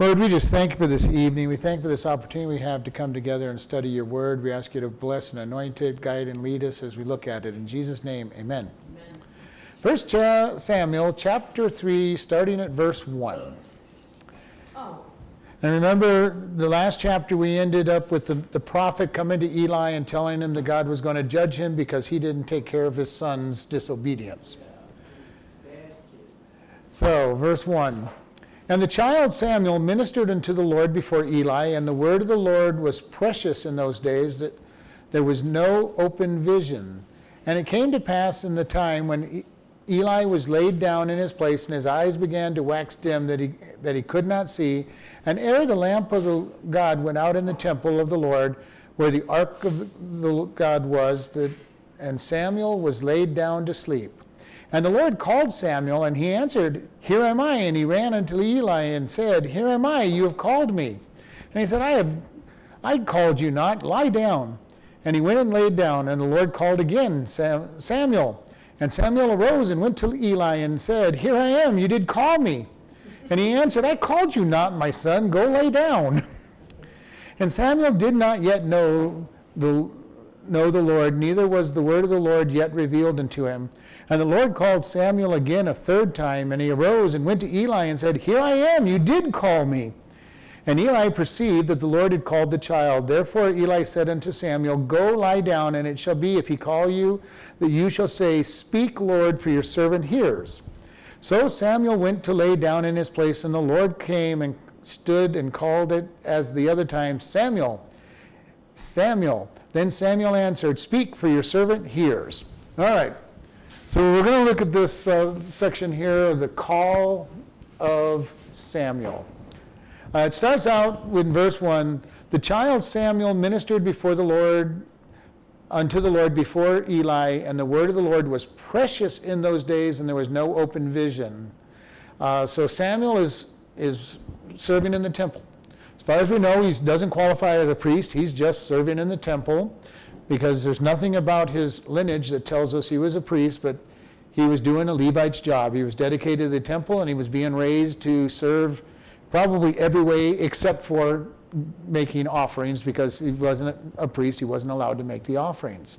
Lord, we just thank you for this evening. We thank you for this opportunity we have to come together and study your word. We ask you to bless and anoint it, guide and lead us as we look at it. In Jesus' name, amen. amen. First uh, Samuel chapter 3, starting at verse 1. Oh. And remember, the last chapter we ended up with the, the prophet coming to Eli and telling him that God was going to judge him because he didn't take care of his son's disobedience. So, verse 1. And the child Samuel ministered unto the Lord before Eli, and the word of the Lord was precious in those days that there was no open vision. And it came to pass in the time when Eli was laid down in his place, and his eyes began to wax dim, that he, that he could not see. And ere the lamp of the God went out in the temple of the Lord, where the ark of the God was, that, and Samuel was laid down to sleep. And the Lord called Samuel, and he answered, Here am I. And he ran unto Eli and said, Here am I, you have called me. And he said, I have I called you not, lie down. And he went and laid down, and the Lord called again, Sam, Samuel. And Samuel arose and went to Eli and said, Here I am, you did call me. And he answered, I called you not, my son, go lay down. And Samuel did not yet know the, know the Lord, neither was the word of the Lord yet revealed unto him. And the Lord called Samuel again a third time, and he arose and went to Eli and said, Here I am, you did call me. And Eli perceived that the Lord had called the child. Therefore Eli said unto Samuel, Go lie down, and it shall be, if he call you, that you shall say, Speak, Lord, for your servant hears. So Samuel went to lay down in his place, and the Lord came and stood and called it as the other time, Samuel, Samuel. Then Samuel answered, Speak, for your servant hears. All right. So we're going to look at this uh, section here of the call of Samuel. Uh, it starts out in verse 1 The child Samuel ministered before the Lord, unto the Lord before Eli, and the word of the Lord was precious in those days, and there was no open vision. Uh, so Samuel is, is serving in the temple. As far as we know, he doesn't qualify as a priest, he's just serving in the temple because there's nothing about his lineage that tells us he was a priest, but he was doing a Levite's job. He was dedicated to the temple and he was being raised to serve probably every way except for making offerings because he wasn't a priest, he wasn't allowed to make the offerings.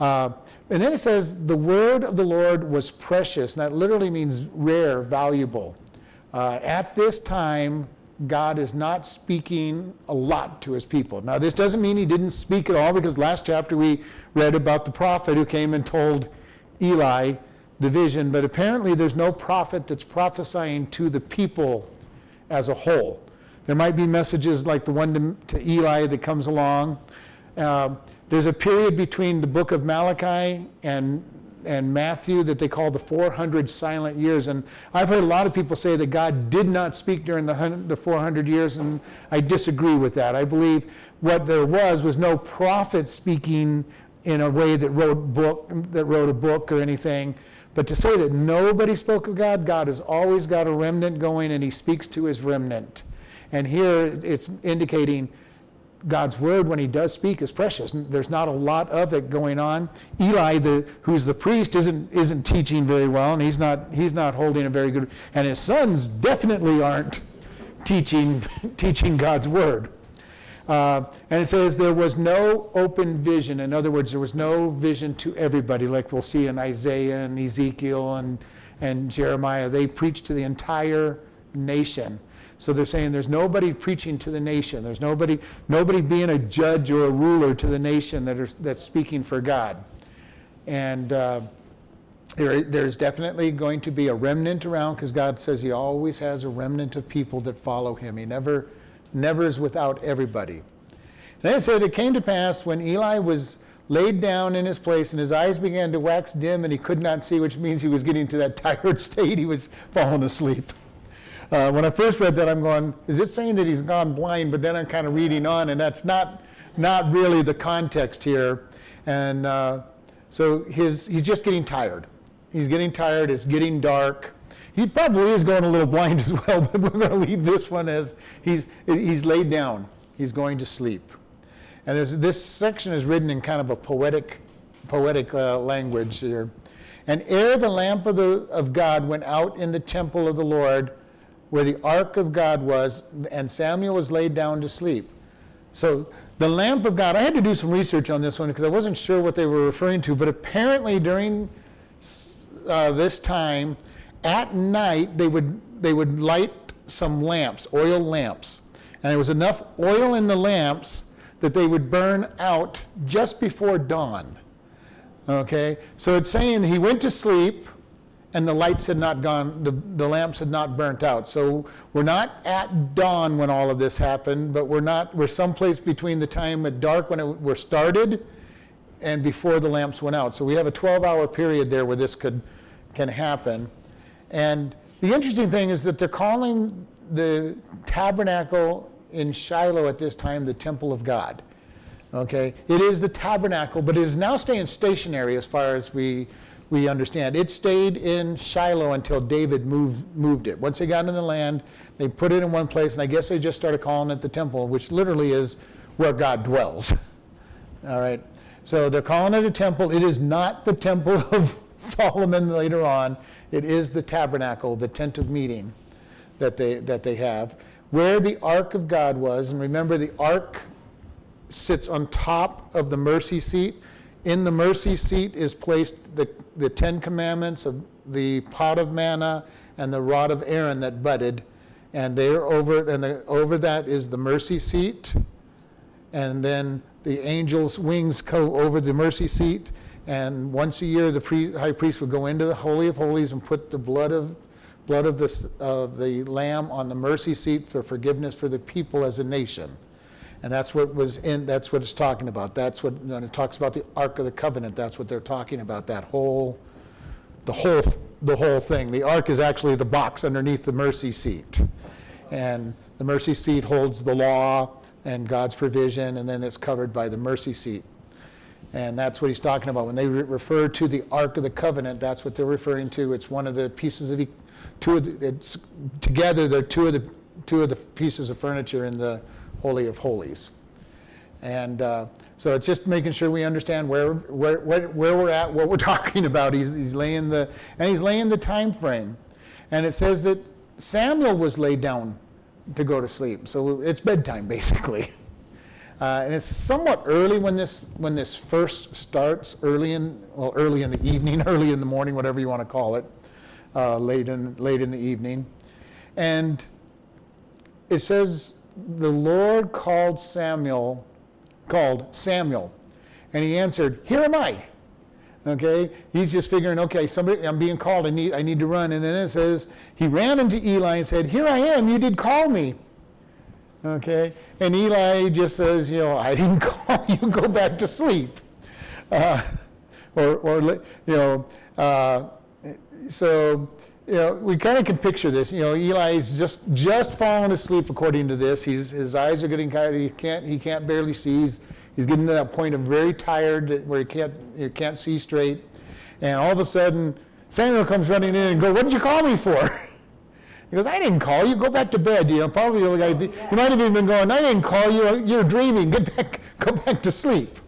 Uh, and then it says, the word of the Lord was precious. And that literally means rare, valuable. Uh, at this time, God is not speaking a lot to his people. Now, this doesn't mean he didn't speak at all, because last chapter we read about the prophet who came and told Eli the vision, but apparently there's no prophet that's prophesying to the people as a whole. There might be messages like the one to, to Eli that comes along. Uh, there's a period between the book of Malachi and and Matthew that they call the 400 silent years. And I've heard a lot of people say that God did not speak during the, the 400 years, and I disagree with that. I believe what there was was no prophet speaking in a way that wrote book that wrote a book or anything. But to say that nobody spoke of God, God has always got a remnant going, and He speaks to His remnant. And here it's indicating God's word, when he does speak, is precious. There's not a lot of it going on. Eli, the, who's the priest, isn't, isn't teaching very well, and he's not, he's not holding a very good, and his sons definitely aren't teaching, teaching God's word. Uh, and it says there was no open vision. In other words, there was no vision to everybody, like we'll see in Isaiah and Ezekiel and, and Jeremiah. They preached to the entire nation. So they're saying there's nobody preaching to the nation. There's nobody, nobody being a judge or a ruler to the nation that are, that's speaking for God. And uh, there, there's definitely going to be a remnant around because God says He always has a remnant of people that follow Him. He never, never is without everybody. Then it said, It came to pass when Eli was laid down in his place and his eyes began to wax dim and he could not see, which means he was getting to that tired state. He was falling asleep. Uh, when I first read that, I'm going, is it saying that he's gone blind? But then I'm kind of reading on, and that's not, not really the context here. And uh, so his, he's just getting tired. He's getting tired. It's getting dark. He probably is going a little blind as well, but we're going to leave this one as he's, he's laid down. He's going to sleep. And this section is written in kind of a poetic, poetic uh, language here. And ere the lamp of, the, of God went out in the temple of the Lord, where the ark of God was, and Samuel was laid down to sleep. So the lamp of God, I had to do some research on this one because I wasn't sure what they were referring to, but apparently during uh, this time, at night, they would, they would light some lamps, oil lamps. And there was enough oil in the lamps that they would burn out just before dawn. Okay? So it's saying he went to sleep and the lights had not gone, the, the lamps had not burnt out. So we're not at dawn when all of this happened, but we're not, we're someplace between the time at dark when it were started and before the lamps went out. So we have a 12 hour period there where this could, can happen. And the interesting thing is that they're calling the tabernacle in Shiloh at this time the temple of God. Okay? It is the tabernacle, but it is now staying stationary as far as we we understand. It stayed in Shiloh until David moved, moved it. Once they got in the land, they put it in one place, and I guess they just started calling it the temple, which literally is where God dwells. All right. So they're calling it a temple. It is not the temple of Solomon later on. It is the tabernacle, the tent of meeting that they, that they have. Where the ark of God was, and remember the ark sits on top of the mercy seat. In the mercy seat is placed the, the Ten Commandments of the pot of manna and the rod of Aaron that budded. And there over and the, over that is the mercy seat. And then the angel's wings go over the mercy seat. And once a year, the pre, high priest would go into the holy of holies and put the blood of blood of the, of the lamb on the mercy seat for forgiveness for the people as a nation. And that's what was in, that's what it's talking about. That's what, when it talks about the Ark of the Covenant, that's what they're talking about, that whole, the whole, the whole thing. The Ark is actually the box underneath the mercy seat. And the mercy seat holds the law and God's provision, and then it's covered by the mercy seat. And that's what he's talking about. When they re- refer to the Ark of the Covenant, that's what they're referring to. It's one of the pieces of, two of the, it's, together, they're two of the, two of the pieces of furniture in the Holy of Holies. And uh, so it's just making sure we understand where, where, where, where we're at, what we're talking about. He's, he's laying the, and he's laying the time frame. And it says that Samuel was laid down to go to sleep. So it's bedtime, basically. Uh, and it's somewhat early when this when this first starts, early in well, early in the evening, early in the morning, whatever you want to call it, uh, late in late in the evening, and it says the Lord called Samuel, called Samuel, and he answered, Here am I. Okay, he's just figuring, okay, somebody, I'm being called. I need, I need to run. And then it says he ran into Eli and said, "Here I am. You did call me." Okay, and Eli just says, "You know, I didn't call you. Go back to sleep." Uh, or, or you know, uh, so you know, we kind of can picture this. You know, Eli's just just fallen asleep according to this. He's, his eyes are getting kind of, he can't he can't barely see. He's, he's getting to that point of very tired where he can't he can't see straight. And all of a sudden, Samuel comes running in and goes, "What did you call me for?" He goes, "I didn't call you. Go back to bed." You know, probably the guy, he might have even been going, "I didn't call you. You're dreaming. Get back, go back to sleep."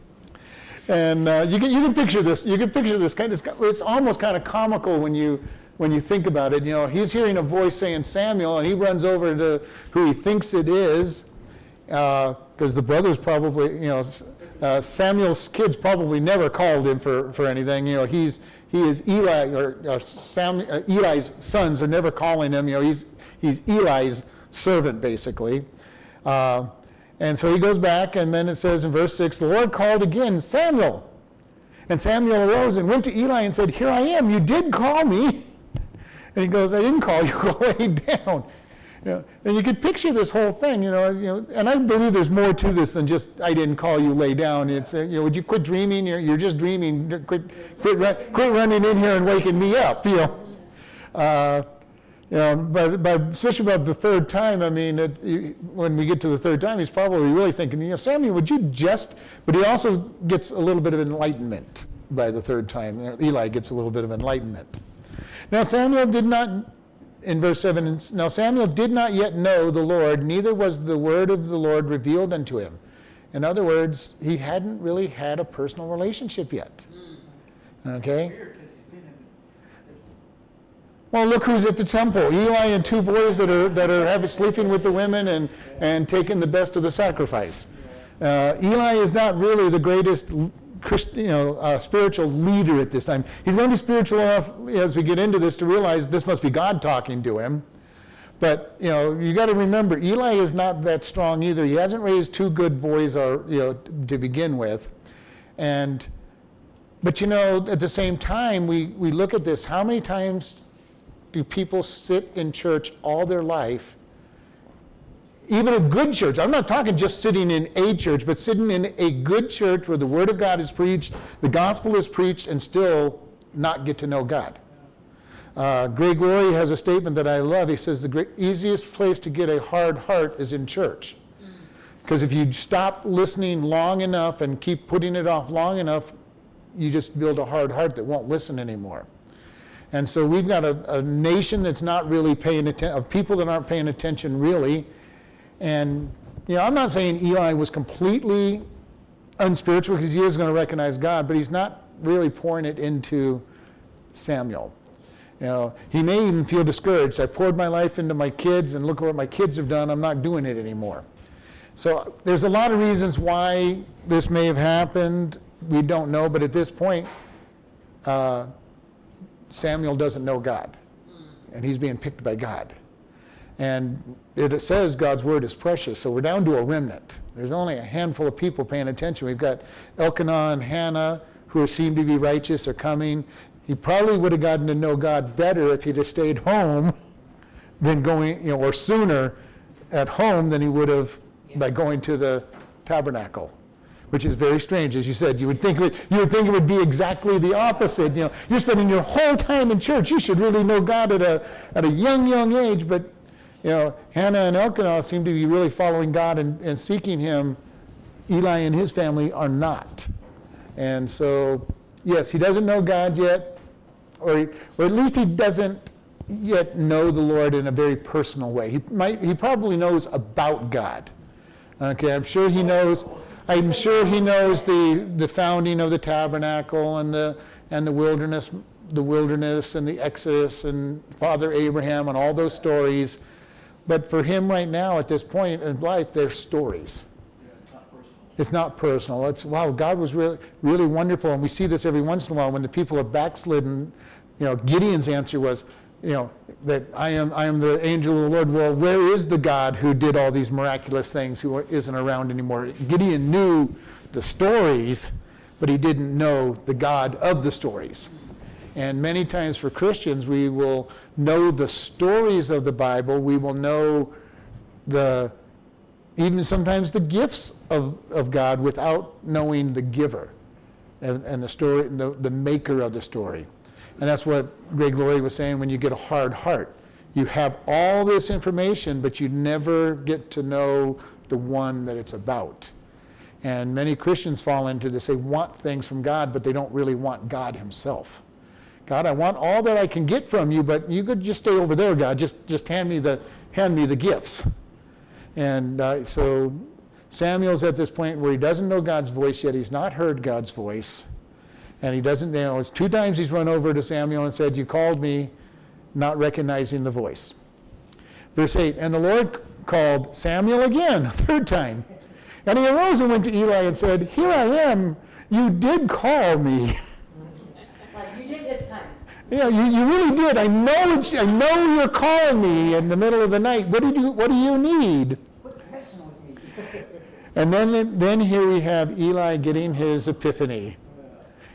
And uh, you can you can picture this. You can picture this kind of. It's almost kind of comical when you when you think about it. You know, he's hearing a voice saying Samuel, and he runs over to who he thinks it is, because uh, the brothers probably, you know, uh, Samuel's kids probably never called him for, for anything. You know, he's he is Eli or, or Sam, uh, Eli's sons are never calling him. You know, he's he's Eli's servant basically. Uh, and so he goes back, and then it says in verse 6 the Lord called again, Samuel. And Samuel arose and went to Eli and said, Here I am, you did call me. And he goes, I didn't call you, go lay down. You know, and you could picture this whole thing, you know, you know, and I believe there's more to this than just I didn't call you, lay down. It's, uh, you know, would you quit dreaming? You're, you're just dreaming. Quit, quit, quit running in here and waking me up, you know. Uh, you know, but, but especially about the third time, I mean, it, when we get to the third time, he's probably really thinking, you know, Samuel, would you just, but he also gets a little bit of enlightenment by the third time. Eli gets a little bit of enlightenment. Now Samuel did not, in verse 7, now Samuel did not yet know the Lord, neither was the word of the Lord revealed unto him. In other words, he hadn't really had a personal relationship yet. Okay? Well, look who's at the temple. Eli and two boys that are, that are having, sleeping with the women and, and taking the best of the sacrifice. Uh, Eli is not really the greatest Christ, you know, uh, spiritual leader at this time. He's going to be spiritual enough as we get into this to realize this must be God talking to him. But you know, you got to remember, Eli is not that strong either. He hasn't raised two good boys, or you know, to begin with, and but you know, at the same time, we we look at this. How many times do people sit in church all their life? Even a good church. I'm not talking just sitting in a church, but sitting in a good church where the Word of God is preached, the gospel is preached, and still not get to know God. Uh, Greg Laurie has a statement that I love. He says the easiest place to get a hard heart is in church. Because if you stop listening long enough and keep putting it off long enough, you just build a hard heart that won't listen anymore. And so we've got a, a nation that's not really paying attention, of people that aren't paying attention really. And, you know, I'm not saying Eli was completely unspiritual because he is going to recognize God, but he's not really pouring it into Samuel. You know, he may even feel discouraged. I poured my life into my kids, and look what my kids have done. I'm not doing it anymore. So there's a lot of reasons why this may have happened. We don't know, but at this point, uh, Samuel doesn't know God, and he's being picked by God. And it says God's word is precious, so we're down to a remnant. There's only a handful of people paying attention. We've got Elkanah and Hannah, who seem to be righteous, are coming. He probably would have gotten to know God better if he'd have stayed home than going, you know, or sooner at home than he would have by going to the tabernacle, which is very strange. As you said, you would think it, you would think it would be exactly the opposite. You know, you're spending your whole time in church. You should really know God at a at a young, young age. But you know, Hannah and Elkanah seem to be really following God and, and seeking Him. Eli and his family are not. And so, yes, he doesn't know God yet or, or at least he doesn't yet know the Lord in a very personal way. He might, he probably knows about God. Okay, I'm sure he knows. I'm sure he knows the, the founding of the tabernacle and the and the wilderness, the wilderness and the Exodus and Father Abraham and all those stories. But for him right now, at this point in life, they're stories. It's not personal. It's wow, God was really really wonderful, and we see this every once in a while when the people are backslidden. You know, Gideon's answer was, you know, that I am I am the angel of the Lord. Well, where is the God who did all these miraculous things who isn't around anymore? Gideon knew the stories, but he didn't know the God of the stories. And many times for Christians, we will know the stories of the Bible. We will know the even sometimes the gifts of, of God without knowing the giver and, and the story, the, the maker of the story. And that's what Greg Laurie was saying when you get a hard heart. You have all this information, but you never get to know the one that it's about. And many Christians fall into this. They want things from God, but they don't really want God Himself. God, I want all that I can get from you, but you could just stay over there, God. Just, just hand me the, hand me the gifts. And uh, so Samuel's at this point where he doesn't know God's voice yet. He's not heard God's voice. And he doesn't, you know, it's two times he's run over to Samuel and said, You called me, not recognizing the voice. Verse 8 And the Lord called Samuel again, a third time. And he arose and went to Eli and said, Here I am. You did call me. you did this time. Yeah, you, you really did. I know it's, I know you're calling me in the middle of the night. What do you What do you need? and then then here we have Eli getting his epiphany.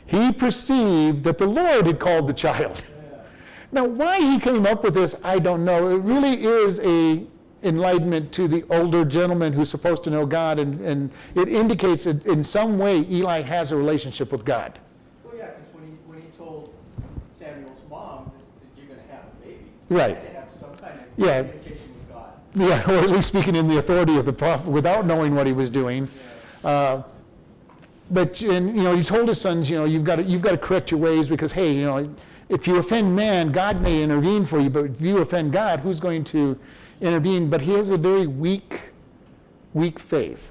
He perceived that the Lord had called the child. Now, why he came up with this, I don't know. It really is a enlightenment to the older gentleman who's supposed to know God, and, and it indicates that in some way Eli has a relationship with God. Right. yeah. Yeah, or at least speaking in the authority of the prophet without knowing what he was doing. Uh, but and, you know, he told his sons, you know, you've got to, you've got to correct your ways because hey, you know, if you offend man, God may intervene for you, but if you offend God, who's going to intervene? But he has a very weak, weak faith.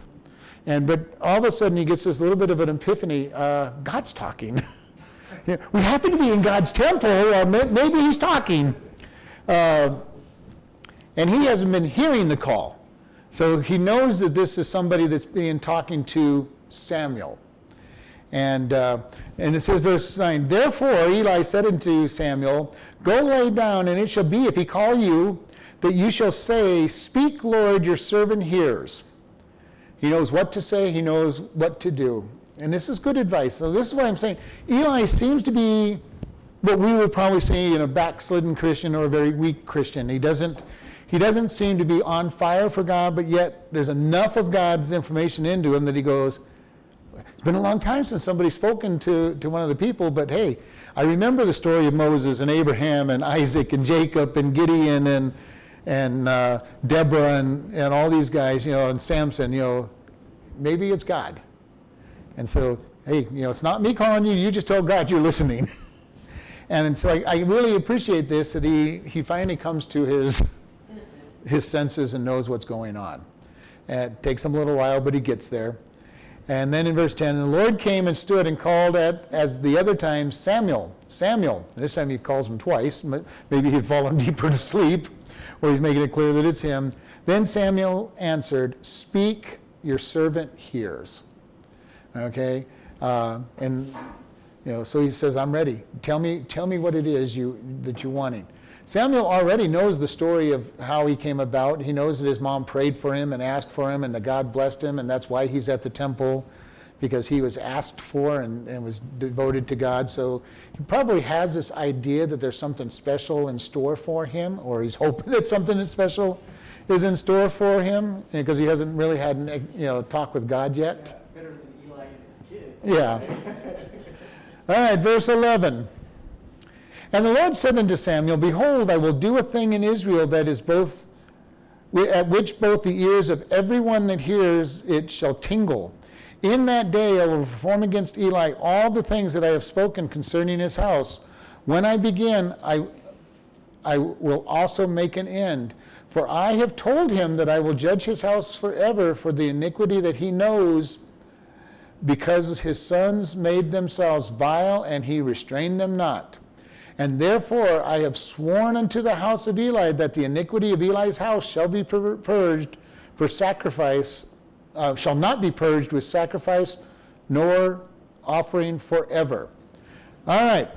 And but all of a sudden he gets this little bit of an epiphany. Uh, God's talking. we happen to be in God's temple. maybe he's talking. Uh, and he hasn't been hearing the call. So he knows that this is somebody that's being talking to Samuel. And, uh, and it says, verse 9, Therefore Eli said unto Samuel, Go lay down, and it shall be, if he call you, that you shall say, Speak, Lord, your servant hears. He knows what to say, he knows what to do. And this is good advice. So this is what I'm saying. Eli seems to be what we would probably say in a backslidden Christian or a very weak Christian. He doesn't he doesn't seem to be on fire for God, but yet there's enough of God's information into him that he goes, It's been a long time since somebody's spoken to, to one of the people, but hey, I remember the story of Moses and Abraham and Isaac and Jacob and Gideon and and uh, Deborah and, and all these guys, you know, and Samson, you know, maybe it's God. And so, hey, you know, it's not me calling you, you just told God you're listening. and so I, I really appreciate this that he, he finally comes to his his senses and knows what's going on. And it takes him a little while, but he gets there. And then in verse 10, the Lord came and stood and called at, as the other time, Samuel, Samuel. This time he calls him twice. Maybe he'd fallen deeper to sleep, or he's making it clear that it's him. Then Samuel answered, Speak, your servant hears. Okay? Uh, and you know, so he says, I'm ready. Tell me, tell me what it is you, that you're wanting. Samuel already knows the story of how he came about. He knows that his mom prayed for him and asked for him, and that God blessed him, and that's why he's at the temple, because he was asked for and, and was devoted to God. So he probably has this idea that there's something special in store for him, or he's hoping that something special is in store for him, because he hasn't really had you know talk with God yet. Yeah, better than Eli and his kids. Yeah. All right, verse 11. And the Lord said unto Samuel, Behold, I will do a thing in Israel that is both at which both the ears of everyone that hears it shall tingle. In that day I will perform against Eli all the things that I have spoken concerning his house. When I begin, I, I will also make an end. For I have told him that I will judge his house forever for the iniquity that he knows, because his sons made themselves vile, and he restrained them not. And therefore I have sworn unto the house of Eli that the iniquity of Eli's house shall be purged for sacrifice, uh, shall not be purged with sacrifice nor offering forever. All right.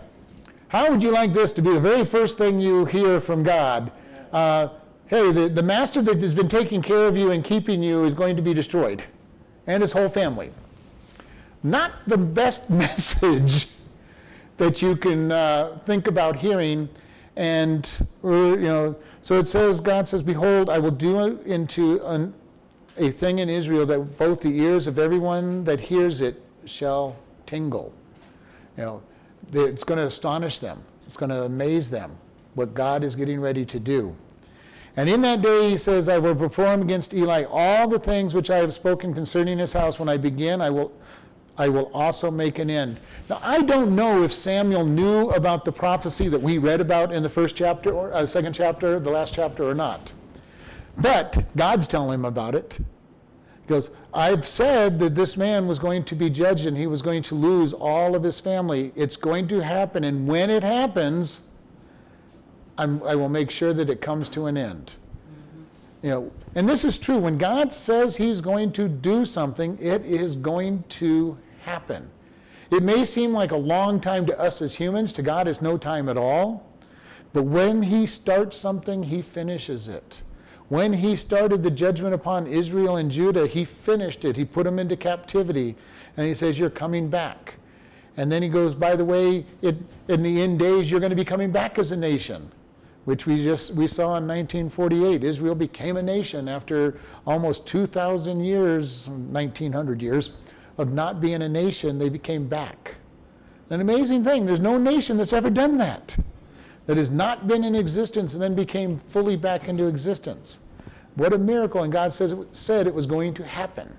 How would you like this to be the very first thing you hear from God? Uh, hey, the, the master that has been taking care of you and keeping you is going to be destroyed, and his whole family. Not the best message that you can uh, think about hearing. And, you know, so it says, God says, Behold, I will do into an, a thing in Israel that both the ears of everyone that hears it shall tingle. You know, it's going to astonish them, it's going to amaze them what God is getting ready to do. And in that day, he says, I will perform against Eli all the things which I have spoken concerning his house. When I begin, I will I will also make an end. Now, I don't know if Samuel knew about the prophecy that we read about in the first chapter or uh, second chapter, the last chapter, or not. But God's telling him about it. He goes, I've said that this man was going to be judged and he was going to lose all of his family. It's going to happen. And when it happens, I'm, i will make sure that it comes to an end. You know, and this is true. When God says he's going to do something, it is going to happen. It may seem like a long time to us as humans, to God, it's no time at all. But when He starts something, He finishes it. When He started the judgment upon Israel and Judah, He finished it. He put them into captivity. And He says, You're coming back. And then He goes, By the way, it, in the end days, you're going to be coming back as a nation which we just we saw in 1948 israel became a nation after almost 2000 years 1900 years of not being a nation, they became back. An amazing thing. There's no nation that's ever done that, that has not been in existence and then became fully back into existence. What a miracle. And God says, said it was going to happen.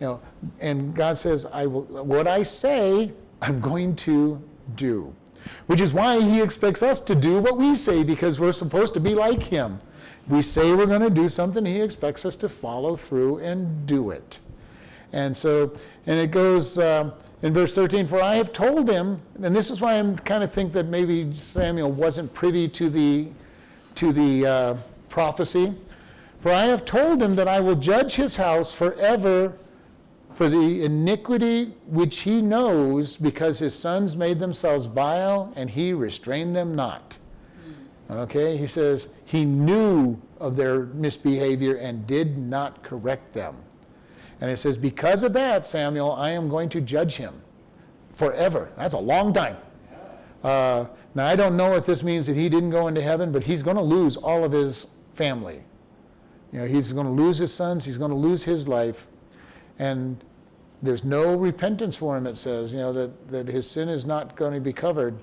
You know, and God says, I will, what I say, I'm going to do. Which is why he expects us to do what we say because we're supposed to be like him. We say we're going to do something, he expects us to follow through and do it. And so, and it goes um, in verse 13, for I have told him, and this is why I kind of think that maybe Samuel wasn't privy to the, to the uh, prophecy. For I have told him that I will judge his house forever for the iniquity which he knows, because his sons made themselves vile, and he restrained them not. Okay, he says he knew of their misbehavior and did not correct them. And it says, Because of that, Samuel, I am going to judge him forever. That's a long time. Uh, now, I don't know if this means that he didn't go into heaven, but he's going to lose all of his family. You know, he's going to lose his sons, he's going to lose his life, and there's no repentance for him, it says, you know, that, that his sin is not going to be covered.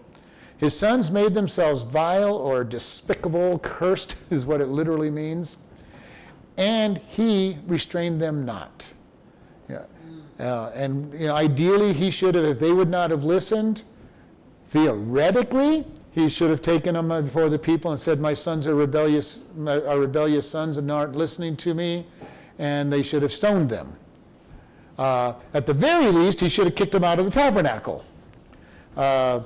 His sons made themselves vile or despicable, cursed is what it literally means, and he restrained them not. Uh, and you know, ideally, he should have, if they would not have listened, theoretically, he should have taken them before the people and said, "My sons are rebellious, are rebellious sons, and aren't listening to me," and they should have stoned them. Uh, at the very least, he should have kicked them out of the tabernacle. Uh,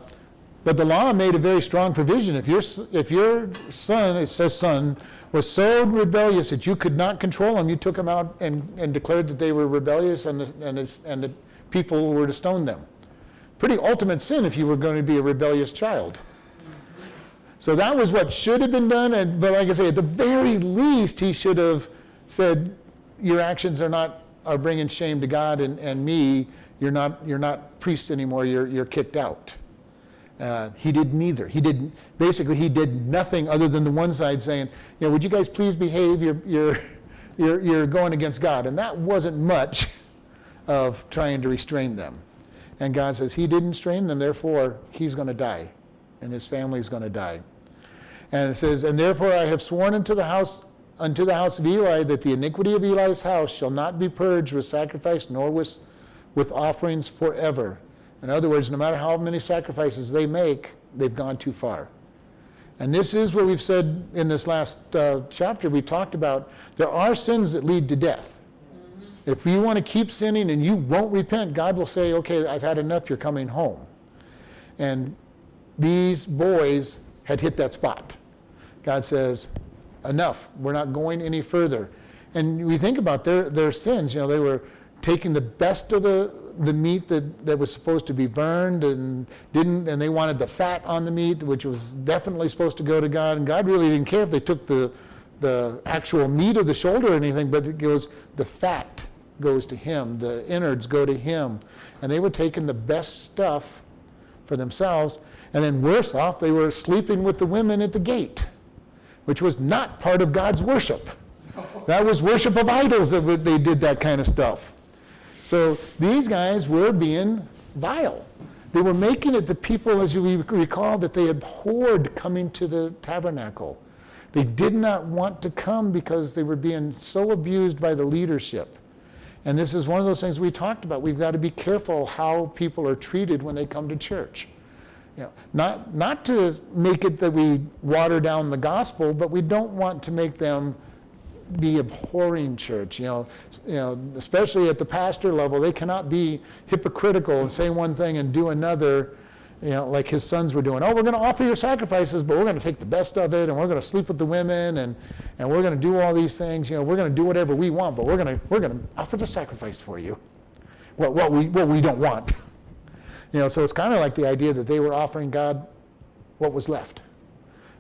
but the law made a very strong provision. If your if your son, it says son, was so rebellious that you could not control him, you took him out and, and declared that they were rebellious, and the, and, and the people were to stone them. Pretty ultimate sin if you were going to be a rebellious child. So that was what should have been done. And, but like I say, at the very least, he should have said, "Your actions are not are bringing shame to God and, and me. You're not you're not priests anymore. You're you're kicked out." Uh, he did neither. He did basically he did nothing other than the one side saying, "You know, would you guys please behave? You're you're you're, you're going against God," and that wasn't much of trying to restrain them. And God says He didn't restrain them, therefore He's going to die, and His family is going to die. And it says, "And therefore I have sworn unto the house unto the house of Eli that the iniquity of Eli's house shall not be purged with sacrifice nor with with offerings forever." In other words, no matter how many sacrifices they make, they've gone too far. And this is what we've said in this last uh, chapter. We talked about there are sins that lead to death. Mm-hmm. If you want to keep sinning and you won't repent, God will say, okay, I've had enough, you're coming home. And these boys had hit that spot. God says, enough, we're not going any further. And we think about their, their sins, you know, they were taking the best of the the meat that, that was supposed to be burned and didn't, and they wanted the fat on the meat, which was definitely supposed to go to God. And God really didn't care if they took the, the actual meat of the shoulder or anything, but it goes, the fat goes to Him, the innards go to Him. And they were taking the best stuff for themselves. And then, worse off, they were sleeping with the women at the gate, which was not part of God's worship. That was worship of idols that they did that kind of stuff. So these guys were being vile. They were making it the people, as you recall, that they abhorred coming to the tabernacle. They did not want to come because they were being so abused by the leadership. And this is one of those things we talked about. We've got to be careful how people are treated when they come to church. You know, not, not to make it that we water down the gospel, but we don't want to make them be abhorring church. You know, you know, especially at the pastor level, they cannot be hypocritical and say one thing and do another. You know, like his sons were doing. Oh, we're going to offer your sacrifices, but we're going to take the best of it, and we're going to sleep with the women, and and we're going to do all these things. You know, we're going to do whatever we want, but we're going to we're going to offer the sacrifice for you. What what we what we don't want. You know, so it's kind of like the idea that they were offering God what was left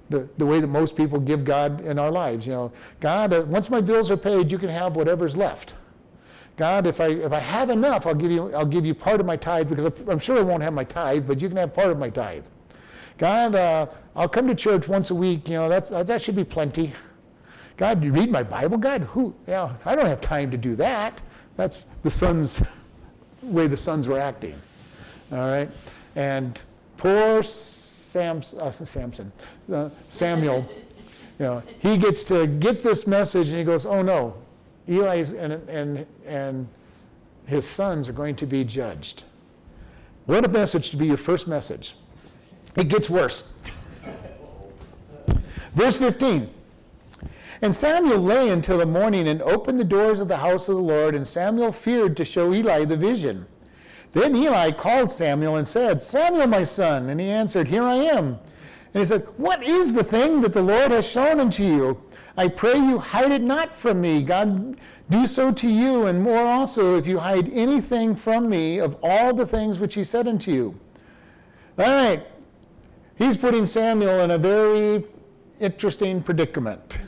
the, the way that most people give God in our lives. You know, God, uh, once my bills are paid, you can have whatever's left. God, if I if I have enough, I'll give you I'll give you part of my tithe because I'm sure I won't have my tithe, but you can have part of my tithe. God, uh, I'll come to church once a week. You know that uh, that should be plenty. God, you read my Bible, God? Who? You know, I don't have time to do that. That's the sons way the sons were acting. All right, and poor Uh, Samson uh, Samuel, you know, he gets to get this message and he goes, oh no, Eli and, and, and his sons are going to be judged. What a message to be your first message. It gets worse. Verse 15. And Samuel lay until the morning and opened the doors of the house of the Lord, and Samuel feared to show Eli the vision. Then Eli called Samuel and said, Samuel, my son. And he answered, Here I am. And he said, What is the thing that the Lord has shown unto you? I pray you hide it not from me. God do so to you, and more also, if you hide anything from me of all the things which he said unto you. All right. He's putting Samuel in a very interesting predicament.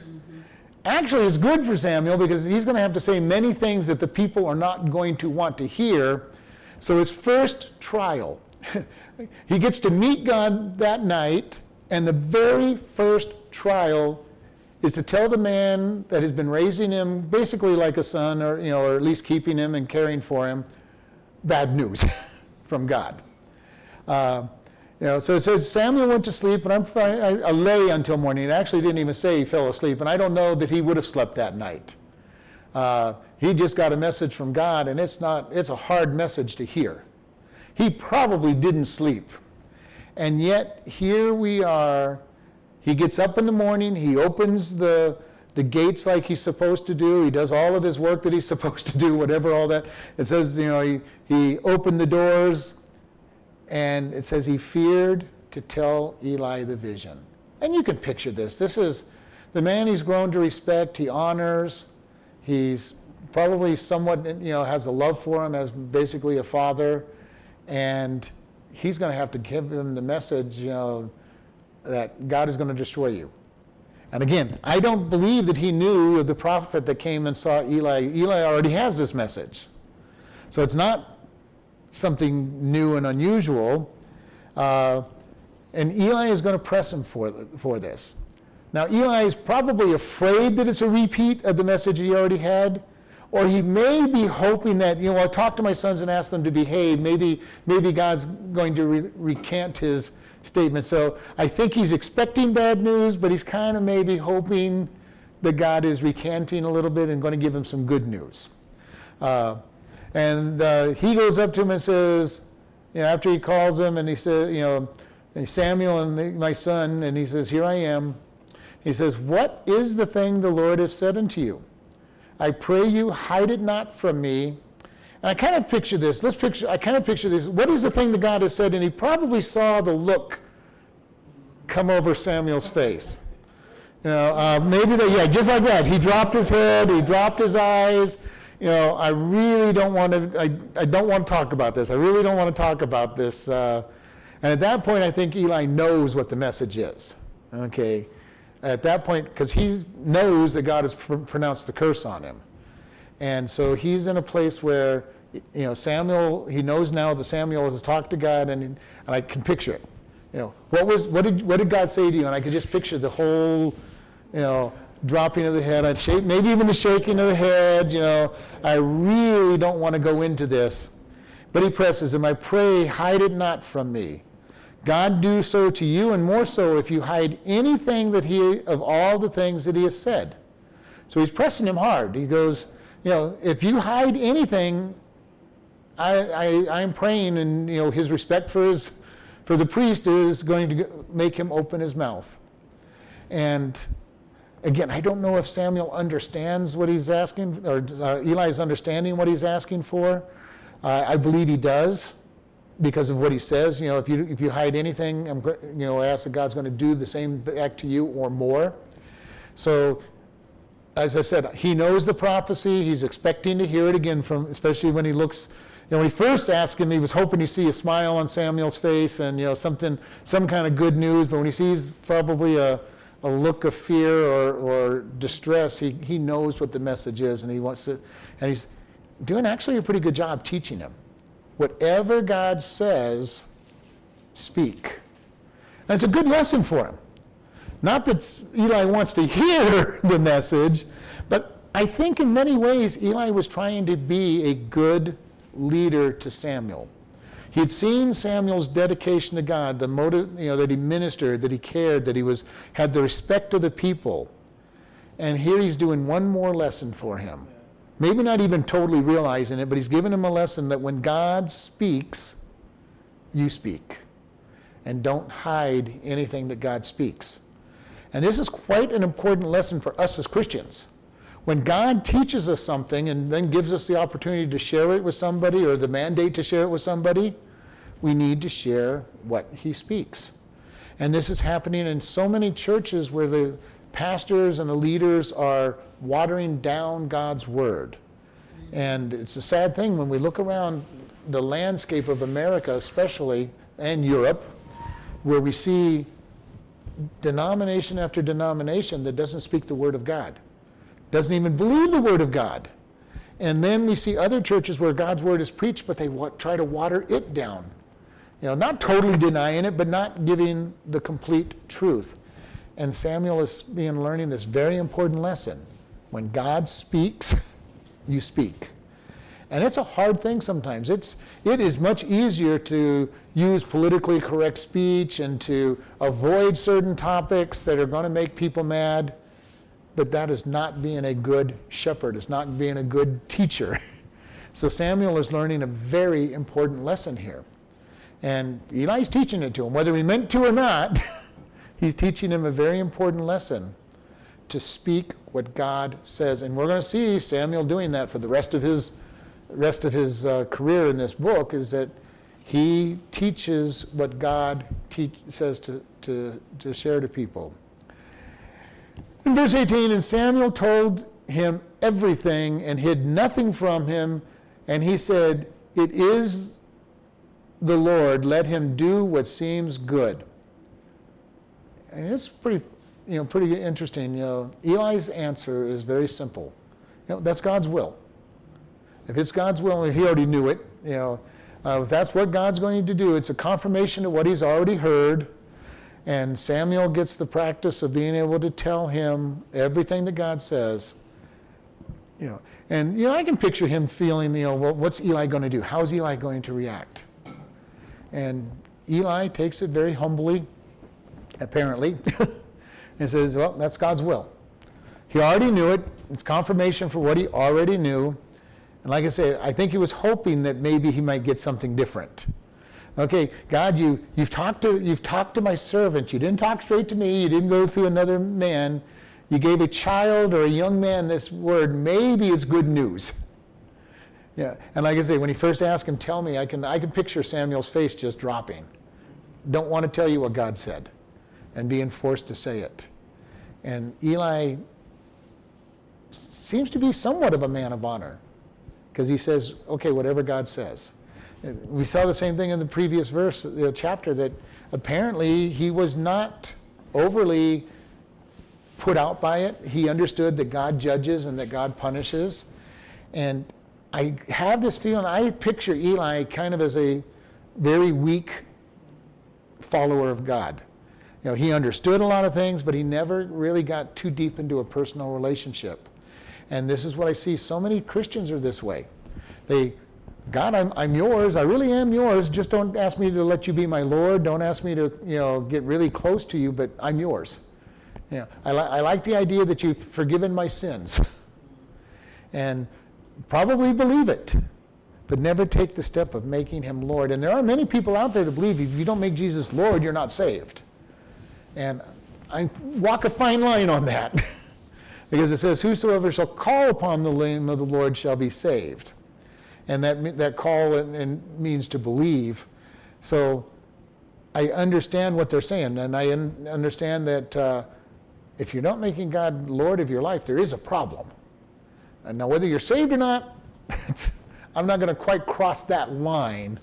Actually, it's good for Samuel because he's going to have to say many things that the people are not going to want to hear. So his first trial, he gets to meet God that night, and the very first trial is to tell the man that has been raising him basically like a son, or you know, or at least keeping him and caring for him, bad news from God. Uh, you know, so it says Samuel went to sleep, and I'm I, I lay until morning. It actually didn't even say he fell asleep, and I don't know that he would have slept that night. Uh, he just got a message from God, and it's not. It's a hard message to hear. He probably didn't sleep, and yet here we are. He gets up in the morning. He opens the the gates like he's supposed to do. He does all of his work that he's supposed to do, whatever all that. It says, you know, he, he opened the doors, and it says he feared to tell Eli the vision. And you can picture this. This is the man he's grown to respect, he honors, he's probably somewhat, you know, has a love for him as basically a father, and he's going to have to give him the message, you know, that God is going to destroy you. And again, I don't believe that he knew of the prophet that came and saw Eli. Eli already has this message. So it's not something new and unusual. Uh, and Eli is going to press him for, for this. Now, Eli is probably afraid that it's a repeat of the message he already had, or he may be hoping that, you know, I'll talk to my sons and ask them to behave. Maybe, maybe God's going to re- recant his statement. So I think he's expecting bad news, but he's kind of maybe hoping that God is recanting a little bit and going to give him some good news. Uh, and uh, he goes up to him and says, you know, after he calls him and he says, you know, Samuel and my son, and he says, Here I am. He says, What is the thing the Lord has said unto you? I pray you, hide it not from me. And I kind of picture this. Let's picture, I kind of picture this. What is the thing that God has said? And he probably saw the look come over Samuel's face. You know, uh, maybe that, yeah, just like that. He dropped his head, he dropped his eyes. You know, I really don't want to, I, I don't want to talk about this. I really don't want to talk about this. Uh, and at that point, I think Eli knows what the message is. Okay. At that point, because he knows that God has pr- pronounced the curse on him. And so he's in a place where, you know, Samuel, he knows now that Samuel has talked to God, and, and I can picture it. You know, what, was, what, did, what did God say to you? And I could just picture the whole, you know, dropping of the head, I'd shake, maybe even the shaking of the head, you know. I really don't want to go into this. But he presses him, I pray, hide it not from me. God do so to you, and more so if you hide anything that he, of all the things that he has said. So he's pressing him hard. He goes, you know, if you hide anything, I, I, I'm praying, and, you know, his respect for his, for the priest is going to make him open his mouth. And again, I don't know if Samuel understands what he's asking, or uh, Eli is understanding what he's asking for. Uh, I believe he does because of what he says. You know, if you if you hide anything, I'm you know, I ask that God's going to do the same act to you or more. So, as I said, he knows the prophecy. He's expecting to hear it again from, especially when he looks. You know, when he first asked him, he was hoping to see a smile on Samuel's face and you know something, some kind of good news. But when he sees probably a a look of fear or, or distress, he, he knows what the message is and he wants to, and he's doing actually a pretty good job teaching him. Whatever God says, speak. And it's a good lesson for him. Not that Eli wants to hear the message, but I think in many ways Eli was trying to be a good leader to Samuel. He had seen Samuel's dedication to God, the motive, you know, that he ministered, that he cared, that he was had the respect of the people. And here he's doing one more lesson for him. Maybe not even totally realizing it, but he's giving him a lesson that when God speaks, you speak. And don't hide anything that God speaks. And this is quite an important lesson for us as Christians. When God teaches us something and then gives us the opportunity to share it with somebody or the mandate to share it with somebody, we need to share what he speaks. And this is happening in so many churches where the pastors and the leaders are watering down God's word. And it's a sad thing when we look around the landscape of America, especially, and Europe, where we see denomination after denomination that doesn't speak the word of God, doesn't even believe the word of God. And then we see other churches where God's word is preached, but they try to water it down. You know, not totally denying it, but not giving the complete truth. And Samuel is being learning this very important lesson. When God speaks, you speak. And it's a hard thing sometimes. It's, it is much easier to use politically correct speech and to avoid certain topics that are going to make people mad. But that is not being a good shepherd, it's not being a good teacher. So Samuel is learning a very important lesson here. And Eli's teaching it to him, whether he meant to or not. he's teaching him a very important lesson to speak what God says. And we're going to see Samuel doing that for the rest of his rest of his uh, career in this book is that he teaches what God says to, to, to share to people. In verse 18, and Samuel told him everything and hid nothing from him, and he said, It is the Lord, let him do what seems good. And it's pretty, you know, pretty interesting. You know, Eli's answer is very simple. You know, that's God's will. If it's God's will, and he already knew it, you know, uh, if that's what God's going to do, it's a confirmation of what he's already heard. And Samuel gets the practice of being able to tell him everything that God says. You know, and you know, I can picture him feeling, you know, well, what's Eli going to do? How's Eli going to react? And Eli takes it very humbly, apparently, and says, Well, that's God's will. He already knew it. It's confirmation for what he already knew. And like I said, I think he was hoping that maybe he might get something different. Okay, God, you, you've, talked to, you've talked to my servant. You didn't talk straight to me. You didn't go through another man. You gave a child or a young man this word. Maybe it's good news. Yeah, and like I say, when he first asked him, tell me, I can, I can picture Samuel's face just dropping. Don't want to tell you what God said and being forced to say it. And Eli seems to be somewhat of a man of honor because he says, okay, whatever God says. We saw the same thing in the previous verse, the chapter, that apparently he was not overly put out by it. He understood that God judges and that God punishes. And I have this feeling, I picture Eli kind of as a very weak follower of God. You know, he understood a lot of things, but he never really got too deep into a personal relationship. And this is what I see. So many Christians are this way. They, God, I'm, I'm yours. I really am yours. Just don't ask me to let you be my Lord. Don't ask me to, you know, get really close to you, but I'm yours. Yeah, I, li- I like the idea that you've forgiven my sins. and probably believe it, but never take the step of making him Lord. And there are many people out there that believe if you don't make Jesus Lord, you're not saved. And I walk a fine line on that because it says, Whosoever shall call upon the name of the Lord shall be saved. And that, that call in, in means to believe. So I understand what they're saying, and I un- understand that uh, if you're not making God Lord of your life, there is a problem. And now, whether you're saved or not, I'm not going to quite cross that line.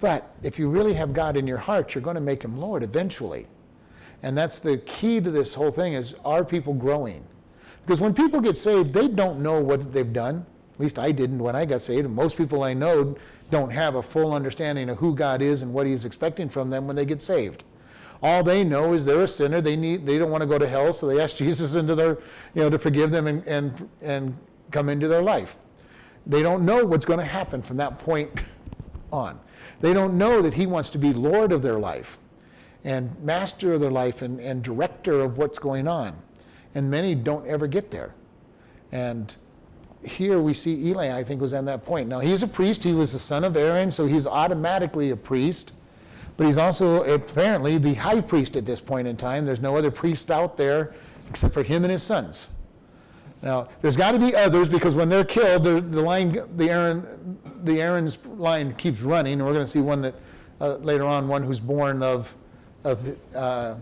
But if you really have God in your heart, you're going to make him Lord eventually. And that's the key to this whole thing is are people growing? Because when people get saved, they don't know what they've done. At least I didn't when I got saved. And most people I know don't have a full understanding of who God is and what he's expecting from them when they get saved. All they know is they're a sinner. They need they don't want to go to hell, so they ask Jesus into their, you know, to forgive them and and, and come into their life. They don't know what's going to happen from that point on. They don't know that he wants to be Lord of their life and master of their life and, and director of what's going on. And many don't ever get there. And here we see Eli, I think, was at that point. Now, he's a priest. He was the son of Aaron, so he's automatically a priest. But he's also apparently the high priest at this point in time. There's no other priest out there except for him and his sons. Now, there's got to be others because when they're killed, the, the line, the Aaron, the Aaron's line keeps running, and we're going to see one that uh, later on, one who's born of, of uh,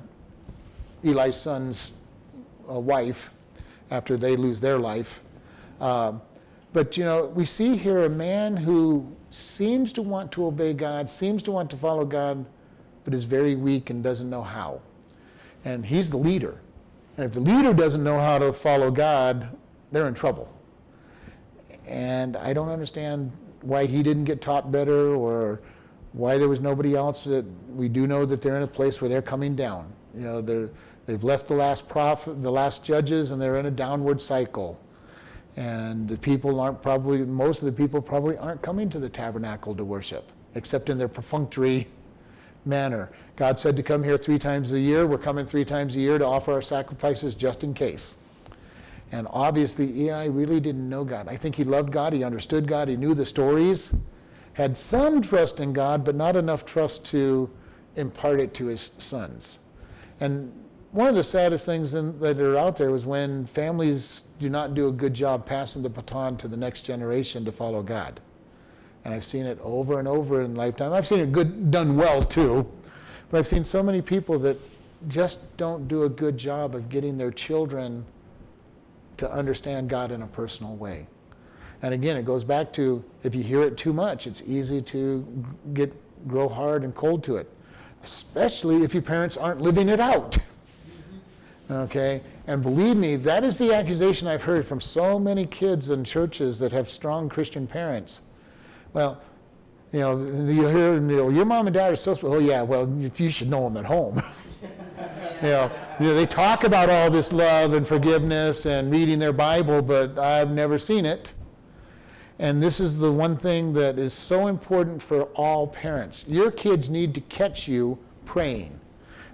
Eli's son's uh, wife after they lose their life. Uh, but you know, we see here a man who seems to want to obey God, seems to want to follow God, but is very weak and doesn't know how. And he's the leader. And if the leader doesn't know how to follow God, they're in trouble. And I don't understand why he didn't get taught better or why there was nobody else that we do know that they're in a place where they're coming down. You know, they're, they've left the last prophet, the last judges, and they're in a downward cycle. And the people aren't probably, most of the people probably aren't coming to the tabernacle to worship, except in their perfunctory manner. God said to come here three times a year. We're coming three times a year to offer our sacrifices just in case. And obviously, Eli really didn't know God. I think he loved God, he understood God, he knew the stories, had some trust in God, but not enough trust to impart it to his sons. And one of the saddest things in, that are out there is when families do not do a good job passing the baton to the next generation to follow God. And I've seen it over and over in lifetime. I've seen it good done well too, but I've seen so many people that just don't do a good job of getting their children to understand God in a personal way. And again, it goes back to if you hear it too much, it's easy to get grow hard and cold to it, especially if your parents aren't living it out. Okay? And believe me, that is the accusation I've heard from so many kids in churches that have strong Christian parents. Well, you know, you hear, you know, your mom and dad are so, oh yeah, well, you should know them at home. you, know, you know, they talk about all this love and forgiveness and reading their Bible, but I've never seen it. And this is the one thing that is so important for all parents. Your kids need to catch you praying.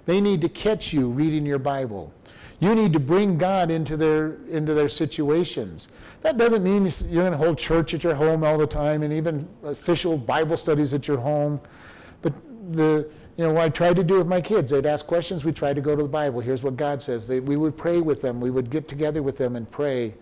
They need to catch you reading your Bible. You need to bring God into their into their situations. That doesn't mean you're going to hold church at your home all the time and even official Bible studies at your home. But the you know what I tried to do with my kids, they'd ask questions. We tried to go to the Bible. Here's what God says. They, we would pray with them. We would get together with them and pray.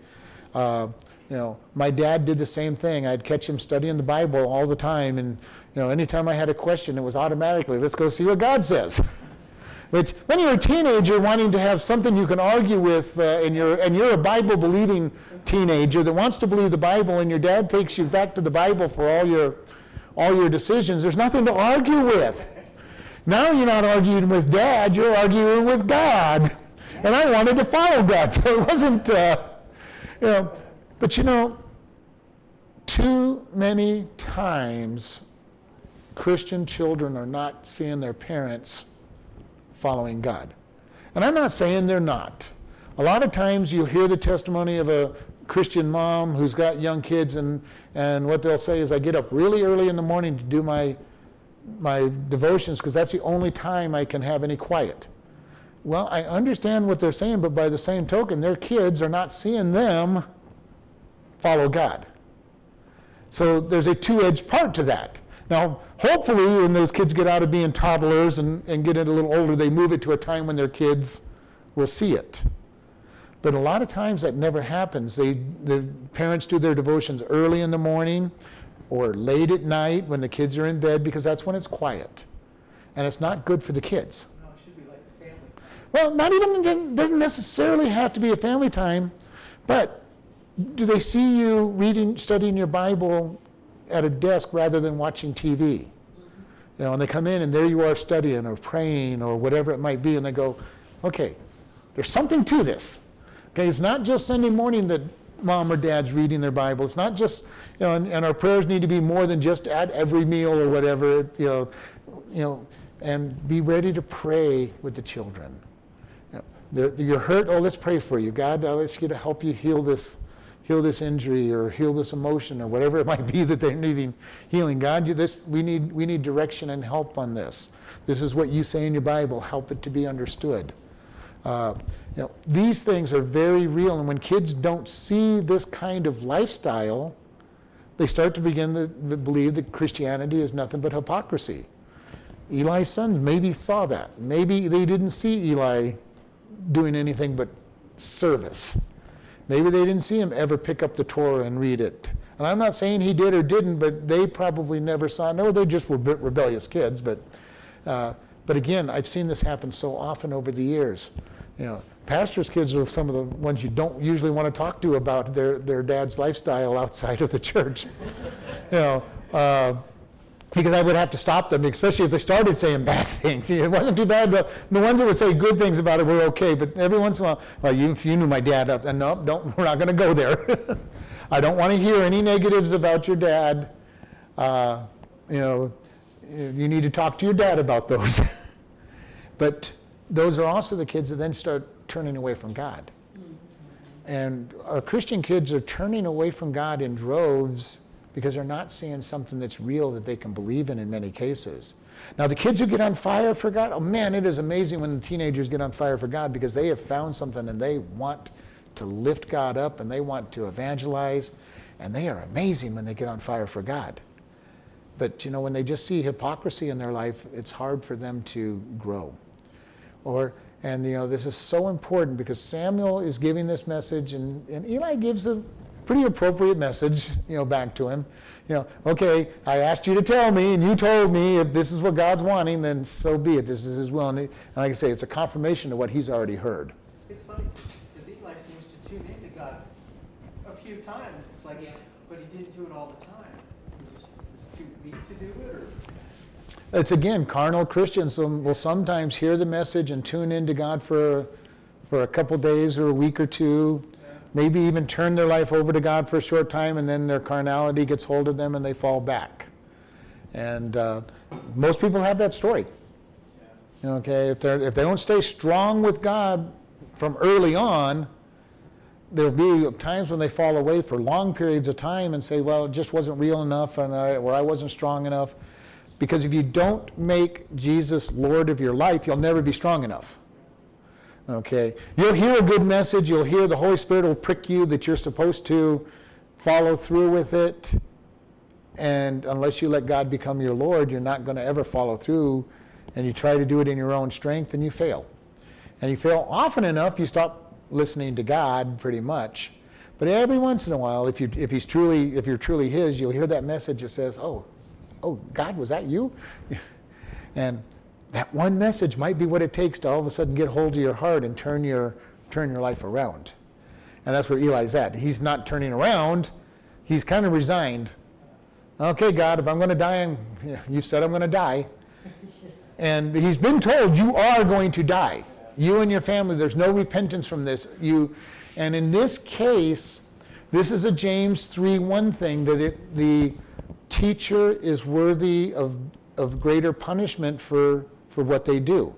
Uh, you know, my dad did the same thing. I'd catch him studying the Bible all the time, and you know, anytime I had a question, it was automatically, let's go see what God says. Which, when you're a teenager wanting to have something you can argue with, uh, and, you're, and you're a Bible believing teenager that wants to believe the Bible, and your dad takes you back to the Bible for all your, all your decisions, there's nothing to argue with. Now you're not arguing with dad, you're arguing with God. And I wanted to follow God, so it wasn't, uh, you know, but you know, too many times Christian children are not seeing their parents following God. And I'm not saying they're not. A lot of times you'll hear the testimony of a Christian mom who's got young kids, and, and what they'll say is, I get up really early in the morning to do my, my devotions because that's the only time I can have any quiet. Well, I understand what they're saying, but by the same token, their kids are not seeing them follow God. So there's a two edged part to that. Now, hopefully, when those kids get out of being toddlers and, and get a little older, they move it to a time when their kids will see it. But a lot of times that never happens. They, the parents do their devotions early in the morning or late at night when the kids are in bed because that's when it's quiet. And it's not good for the kids. No, it should be like family. Well, not even, doesn't necessarily have to be a family time, but do they see you reading, studying your Bible at a desk rather than watching TV. You know, and they come in and there you are studying or praying or whatever it might be, and they go, okay, there's something to this. Okay, it's not just Sunday morning that mom or dad's reading their Bible. It's not just, you know, and, and our prayers need to be more than just at every meal or whatever, you know, you know, and be ready to pray with the children. You know, you're hurt, oh, let's pray for you. God, I ask you to help you heal this heal this injury or heal this emotion or whatever it might be that they're needing healing. God, you, this, we, need, we need direction and help on this. This is what you say in your Bible. Help it to be understood. Uh, you know, these things are very real, and when kids don't see this kind of lifestyle, they start to begin to believe that Christianity is nothing but hypocrisy. Eli's sons maybe saw that. Maybe they didn't see Eli doing anything but service. Maybe they didn't see him ever pick up the Torah and read it. And I'm not saying he did or didn't, but they probably never saw. No, they just were rebellious kids. But uh, But again, I've seen this happen so often over the years. You know, pastors' kids are some of the ones you don't usually want to talk to about their, their dad's lifestyle outside of the church. you know, uh, because I would have to stop them, especially if they started saying bad things. It wasn't too bad, but the ones that would say good things about it were okay. But every once in a while, well, you, if you knew my dad, said, no, don't, we're not going to go there. I don't want to hear any negatives about your dad. Uh, you know, you need to talk to your dad about those. but those are also the kids that then start turning away from God. And our Christian kids are turning away from God in droves because they're not seeing something that's real that they can believe in in many cases. Now, the kids who get on fire for God, oh man, it is amazing when the teenagers get on fire for God because they have found something and they want to lift God up and they want to evangelize. And they are amazing when they get on fire for God. But you know, when they just see hypocrisy in their life, it's hard for them to grow. Or and you know, this is so important because Samuel is giving this message and, and Eli gives a pretty appropriate message, you know, back to him. You know, okay, I asked you to tell me and you told me if this is what God's wanting, then so be it. This is his will. And, and like I say, it's a confirmation of what he's already heard. It's funny because Eli seems to tune into God a few times. It's like, Yeah. but he didn't do it all the time. He was, was too weak to do it, or It's again, carnal Christians will sometimes hear the message and tune into God for, for a couple days or a week or two, maybe even turn their life over to God for a short time, and then their carnality gets hold of them and they fall back. And uh, most people have that story. Okay, if, if they don't stay strong with God from early on, there'll be times when they fall away for long periods of time and say, well, it just wasn't real enough, and I, or I wasn't strong enough. Because if you don't make Jesus Lord of your life, you'll never be strong enough. Okay? You'll hear a good message, you'll hear the Holy Spirit will prick you that you're supposed to follow through with it. And unless you let God become your Lord, you're not going to ever follow through. And you try to do it in your own strength, and you fail. And you fail often enough, you stop listening to God pretty much. But every once in a while, if, you, if, he's truly, if you're truly His, you'll hear that message that says, oh, oh, God, was that you? And that one message might be what it takes to all of a sudden get hold of your heart and turn your, turn your life around. And that's where Eli's at. He's not turning around, he's kind of resigned. Okay, God, if I'm going to die, I'm, you said I'm going to die. And he's been told you are going to die. You and your family, there's no repentance from this. You, and in this case, this is a James 3 1 thing that it, the teacher is worthy of, of greater punishment for, for what they do.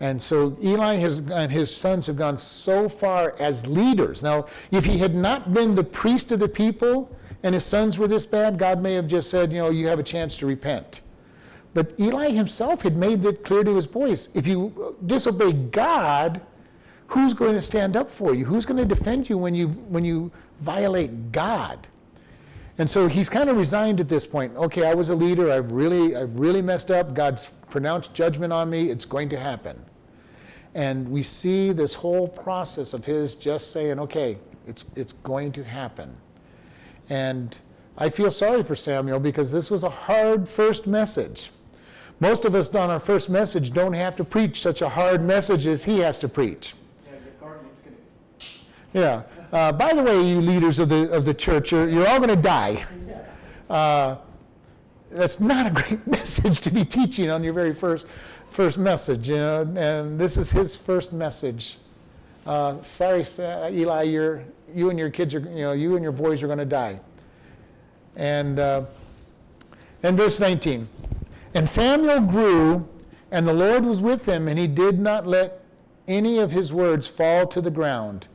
And so Eli has, and his sons have gone so far as leaders. Now, if he had not been the priest of the people and his sons were this bad, God may have just said, you know, you have a chance to repent. But Eli himself had made it clear to his boys if you disobey God, who's going to stand up for you? Who's going to defend you when you, when you violate God? And so he's kind of resigned at this point. Okay, I was a leader. I've really, I've really messed up. God's pronounced judgment on me. It's going to happen. And we see this whole process of his just saying, okay, it's, it's going to happen. And I feel sorry for Samuel because this was a hard first message. Most of us on our first message don't have to preach such a hard message as he has to preach. yeah, Uh, by the way, you leaders of the, of the church, you're, you're all going to die. Uh, that's not a great message to be teaching on your very first, first message, you know, and this is his first message. Uh, sorry, Eli, you're, you and your kids are, you know, you and your boys are going to die. And, uh, and verse 19. And Samuel grew, and the Lord was with him, and he did not let any of his words fall to the ground.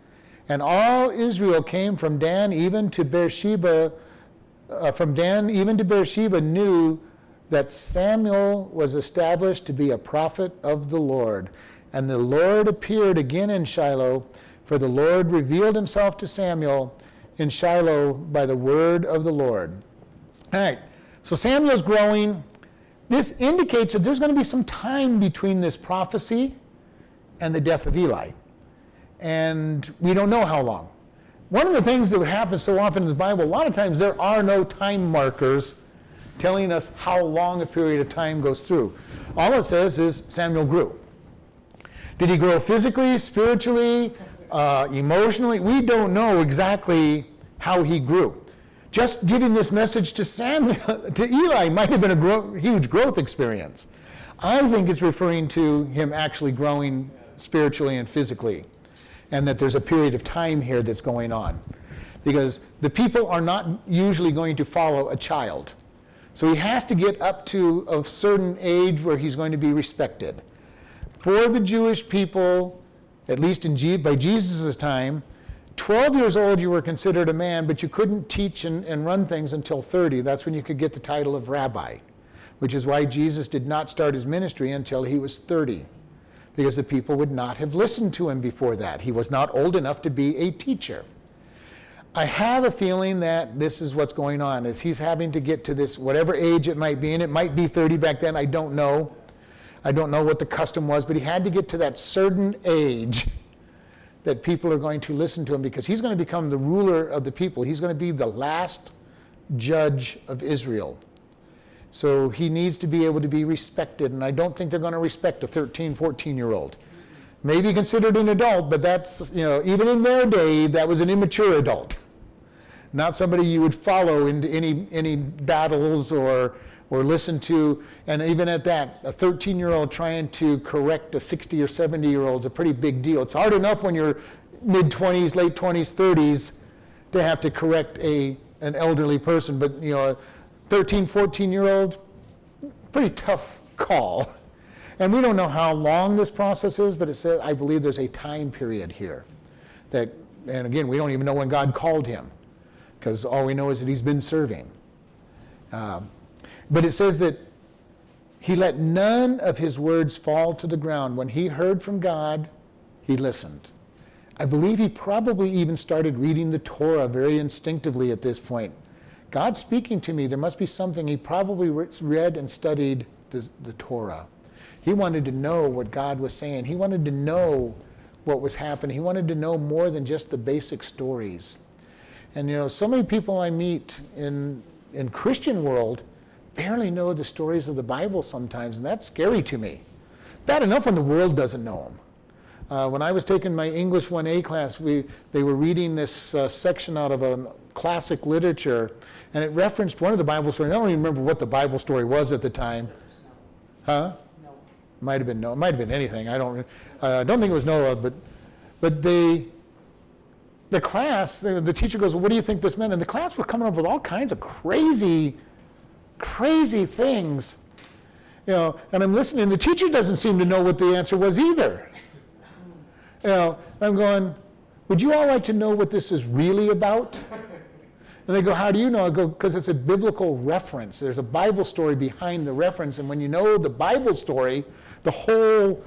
And all Israel came from Dan even to Beersheba, uh, from Dan even to Beersheba, knew that Samuel was established to be a prophet of the Lord. And the Lord appeared again in Shiloh, for the Lord revealed himself to Samuel in Shiloh by the word of the Lord. All right, so Samuel's growing. This indicates that there's going to be some time between this prophecy and the death of Eli. And we don't know how long. One of the things that happens so often in the Bible, a lot of times there are no time markers telling us how long a period of time goes through. All it says is Samuel grew. Did he grow physically, spiritually, uh, emotionally? We don't know exactly how he grew. Just giving this message to Samuel, to Eli, might have been a gro- huge growth experience. I think it's referring to him actually growing spiritually and physically, and that there's a period of time here that's going on. Because the people are not usually going to follow a child. So he has to get up to a certain age where he's going to be respected. For the Jewish people, at least in G- by Jesus' time, 12 years old you were considered a man, but you couldn't teach and, and run things until 30. That's when you could get the title of rabbi, which is why Jesus did not start his ministry until he was 30, because the people would not have listened to him before that. He was not old enough to be a teacher. I have a feeling that this is what's going on, is he's having to get to this, whatever age it might be, and it might be 30 back then, I don't know. I don't know what the custom was, but he had to get to that certain age that people are going to listen to him because he's going to become the ruler of the people. He's going to be the last judge of Israel. So he needs to be able to be respected, and I don't think they're going to respect a 13, 14 year old maybe considered an adult, but that's, you know, even in their day, that was an immature adult. Not somebody you would follow into any, any battles or, or listen to. And even at that, a 13 year old trying to correct a 60 or 70 year old is a pretty big deal. It's hard enough when you're mid 20s, late 20s, 30s to have to correct a, an elderly person. But, you know, 13, 14 year old, pretty tough call. And we don't know how long this process is, but it says, I believe there's a time period here. That, and again, we don't even know when God called him, because all we know is that he's been serving. Um, but it says that he let none of his words fall to the ground. When he heard from God, he listened. I believe he probably even started reading the Torah very instinctively at this point. God's speaking to me. There must be something. He probably read and studied the, the Torah. He wanted to know what God was saying. He wanted to know what was happening. He wanted to know more than just the basic stories. And you know, so many people I meet in in Christian world barely know the stories of the Bible sometimes, and that's scary to me. Bad enough when the world doesn't know them. Uh, when I was taking my English 1A class, we, they were reading this uh, section out of a classic literature, and it referenced one of the Bible stories. I don't even remember what the Bible story was at the time. Huh? Might have been no, it might have been anything. I don't, uh, don't think it was Noah, but, but they, the class, the, the teacher goes, well, "What do you think this meant?" And the class were coming up with all kinds of crazy, crazy things, you know. And I'm listening. The teacher doesn't seem to know what the answer was either. You know, I'm going, "Would you all like to know what this is really about?" And they go, How do you know? I go, Because it's a biblical reference. There's a Bible story behind the reference. And when you know the Bible story, the whole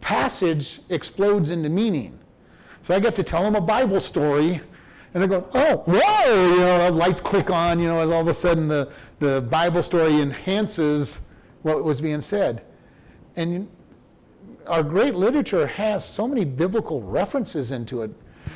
passage explodes into meaning. So I get to tell them a Bible story, and they go, oh, whoa, you know, lights click on, you know, all of a sudden the, the Bible story enhances what was being said. And our great literature has so many biblical references into it.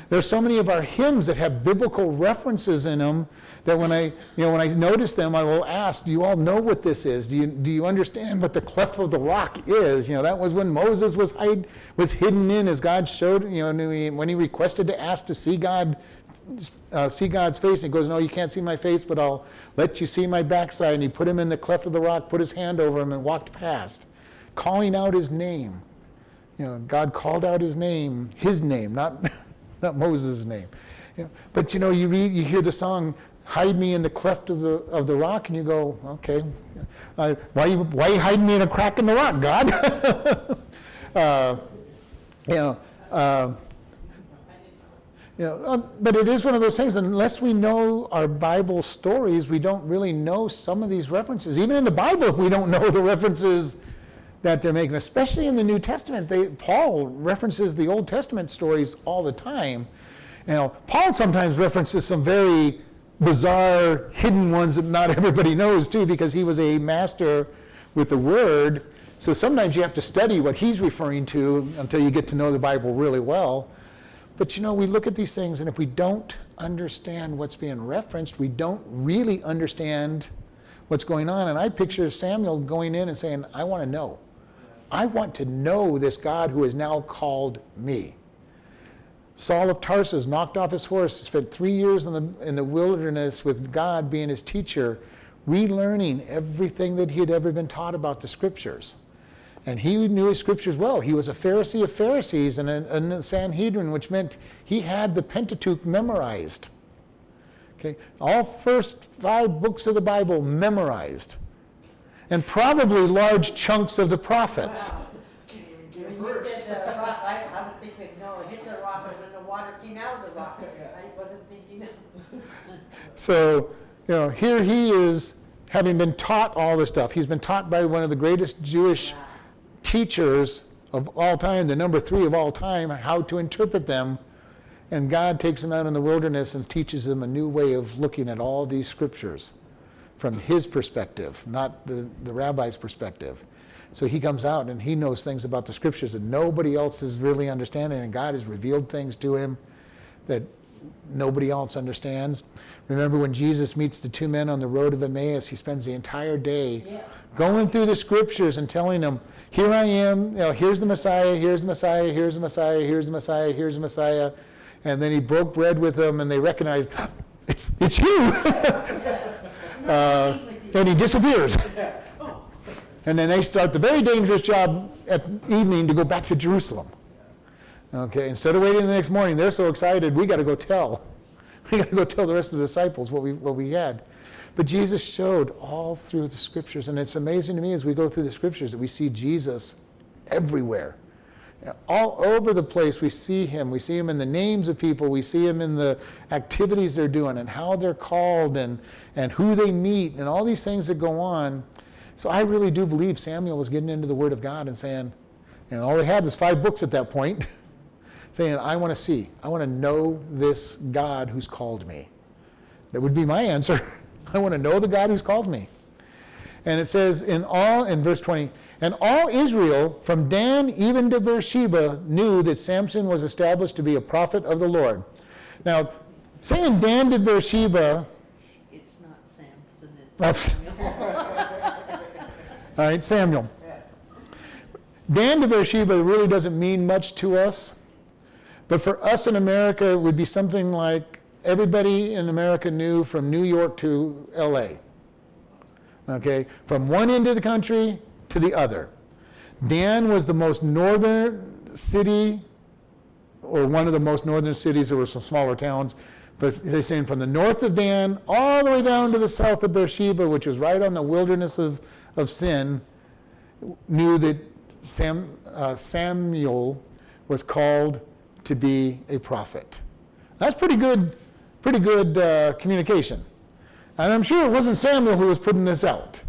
There's so many of our hymns that have biblical references in them that when I, you know, when I notice them, I will ask, do you all know what this is? Do you, do you understand what the cleft of the rock is? You know, that was when Moses was, hide, was hidden in as God showed, you know, when he requested to ask to see God, uh, see God's face. And he goes, no, you can't see my face, but I'll let you see my backside. And he put him in the cleft of the rock, put his hand over him and walked past, calling out his name. You know, God called out his name, his name, not, not Moses' name. But you know, you read, you hear the song, hide me in the cleft of the, of the rock, and you go, okay, uh, why, you, why you hiding me in a crack in the rock, God? uh, you know, uh, you know, uh, but it is one of those things, unless we know our Bible stories, we don't really know some of these references. Even in the Bible, if we don't know the references that they're making, especially in the New Testament, they, Paul references the Old Testament stories all the time. Know, Paul sometimes references some very bizarre hidden ones that not everybody knows too because he was a master with the word so sometimes you have to study what he's referring to until you get to know the bible really well but you know we look at these things and if we don't understand what's being referenced we don't really understand what's going on. And I picture Samuel going in and saying, I want to know. I want to know this God who has now called me. Saul of Tarsus knocked off his horse, spent three years in the, in the wilderness with God being his teacher, relearning everything that he had ever been taught about the scriptures. And he knew his scriptures well. He was a Pharisee of Pharisees and a, a Sanhedrin, which meant he had the Pentateuch memorized. Okay, all first five books of the Bible memorized, and probably large chunks of the prophets. Wow. Can't even get a When you said the rock, I, I was thinking, no, it hit the rock, and then the water came out of the rock. I wasn't thinking of. So, you know, here he is having been taught all this stuff. He's been taught by one of the greatest Jewish Wow. teachers of all time, the number three of all time, how to interpret them. And God takes him out in the wilderness and teaches him a new way of looking at all these scriptures from his perspective, not the, the rabbi's perspective. So he comes out and he knows things about the scriptures that nobody else is really understanding, and God has revealed things to him that nobody else understands. Remember when Jesus meets the two men on the road of Emmaus, he spends the entire day Yeah. going through the scriptures and telling them, here I am, you know, here's the Messiah, here's the Messiah, here's the Messiah, here's the Messiah, here's the Messiah. And then he broke bread with them and they recognized, it's, it's you. uh, and he disappears. And then they start the very dangerous job at evening to go back to Jerusalem. Okay, instead of waiting the next morning, they're so excited, we got to go tell. We got to go tell the rest of the disciples what we, what we had. But Jesus showed all through the scriptures, and it's amazing to me as we go through the scriptures that we see Jesus everywhere. All over the place, we see him. We see him in the names of people. We see him in the activities they're doing and how they're called and, and who they meet and all these things that go on. So I really do believe Samuel was getting into the Word of God and saying, and all he had was five books at that point, saying, I want to see, I want to know this God who's called me. That would be my answer. I want to know the God who's called me. And it says in all, in verse 20, and all Israel, from Dan even to Beersheba, knew that Samson was established to be a prophet of the Lord. Now, saying Dan to Beersheba, It's not Samson, it's Samuel. all right, Samuel. Dan to Beersheba really doesn't mean much to us, but for us in America, it would be something like everybody in America knew from New York to LA. Okay, from one end of the country to the other. Dan was the most northern city, or one of the most northern cities. There were some smaller towns, but they're saying from the north of Dan all the way down to the south of Beersheba, which was right on the wilderness of, of sin, knew that Sam, uh, Samuel was called to be a prophet. That's pretty good, pretty good uh, communication. And I'm sure it wasn't Samuel who was putting this out,